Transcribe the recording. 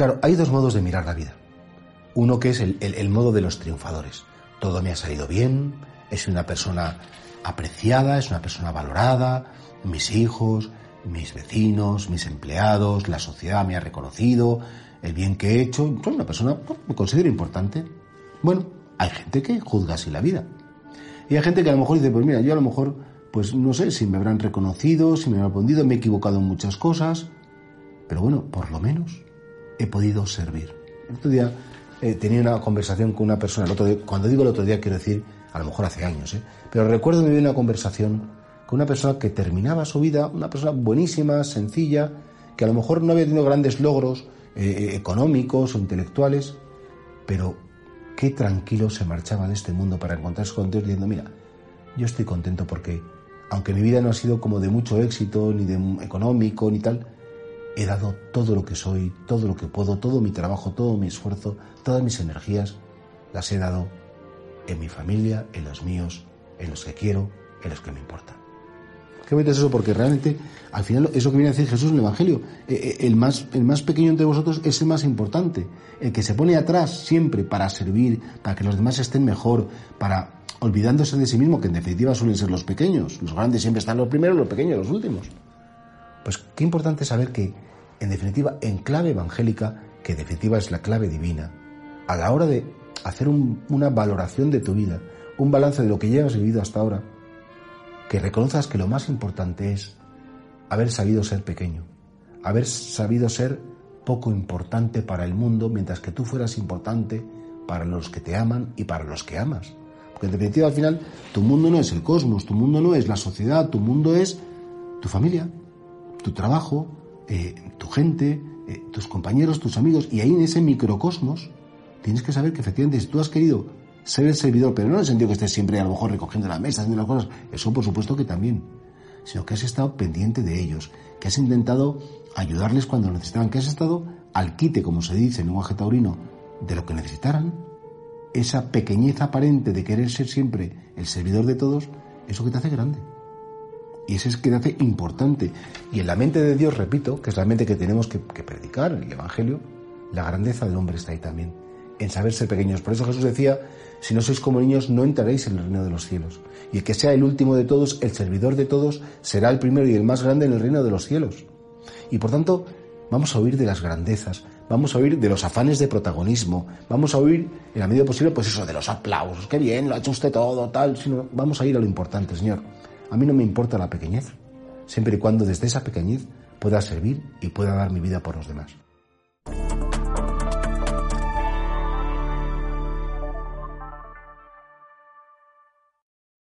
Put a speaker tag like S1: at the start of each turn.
S1: Claro, hay dos modos de mirar la vida. Uno que es el, modo de los triunfadores. Todo me ha salido bien, es una persona apreciada, es una persona valorada, mis hijos, mis vecinos, mis empleados, la sociedad me ha reconocido, el bien que he hecho, soy una persona, me considero importante. Bueno, hay gente que juzga así la vida. Y hay gente que a lo mejor dice, pues mira, yo a lo mejor, pues no sé si me habrán reconocido, si me habrán respondido, me he equivocado en muchas cosas, pero bueno, por lo menos he podido servir. El otro día eh, tenía una conversación con una persona, el otro cuando digo el otro día quiero decir a lo mejor hace años, ¿eh? pero recuerdo vivir una conversación con una persona que terminaba su vida, una persona buenísima, sencilla, que a lo mejor no había tenido grandes logros eh, económicos o intelectuales, pero qué tranquilo se marchaba de este mundo para encontrarse con Dios diciendo, mira, yo estoy contento porque, aunque mi vida no ha sido como de mucho éxito, ni de económico, ni tal, He dado todo lo que soy, todo lo que puedo, todo mi trabajo, todo mi esfuerzo, todas mis energías, las he dado en mi familia, en los míos, en los que quiero, en los que me importan. ¿Qué me es eso? Porque realmente, al final, eso que viene a decir Jesús en el Evangelio, eh, eh, el más, el más pequeño entre vosotros es el más importante. El que se pone atrás siempre para servir, para que los demás estén mejor, para olvidándose de sí mismo, que en definitiva suelen ser los pequeños. Los grandes siempre están los primeros, los pequeños los últimos. Pues qué importante saber que, en definitiva, en clave evangélica, que en definitiva es la clave divina, a la hora de hacer una valoración de tu vida, un balance de lo que llevas vivido hasta ahora, que reconozcas que lo más importante es haber sabido ser pequeño, haber sabido ser poco importante para el mundo, mientras que tú fueras importante para los que te aman y para los que amas. Porque en definitiva al final tu mundo no es el cosmos, tu mundo no es la sociedad, tu mundo es tu familia, tu trabajo, eh, tu gente, eh, tus compañeros, tus amigos, y ahí en ese microcosmos tienes que saber que efectivamente si tú has querido ser el servidor, pero no en el sentido que estés siempre a lo mejor recogiendo la mesa, haciendo las cosas, eso por supuesto que también, sino que has estado pendiente de ellos, que has intentado ayudarles cuando necesitaban, que has estado al quite, como se dice en lenguaje taurino, de lo que necesitaran, esa pequeñez aparente de querer ser siempre el servidor de todos, eso que te hace grande. Y ese es que hace importante. Y en la mente de Dios, repito, que es la mente que tenemos que, predicar el Evangelio, la grandeza del hombre está ahí también, en saber ser pequeños. Por eso Jesús decía, si no sois como niños, no entraréis en el reino de los cielos. Y el que sea el último de todos, el servidor de todos, será el primero y el más grande en el reino de los cielos. Y por tanto, vamos a huir de las grandezas, vamos a huir de los afanes de protagonismo, vamos a huir, en la medida posible, pues eso, de los aplausos, qué bien, lo ha hecho usted todo, tal, sino vamos a ir a lo importante, Señor. A mí no me importa la pequeñez, siempre y cuando desde esa pequeñez pueda servir y pueda dar mi vida por los demás.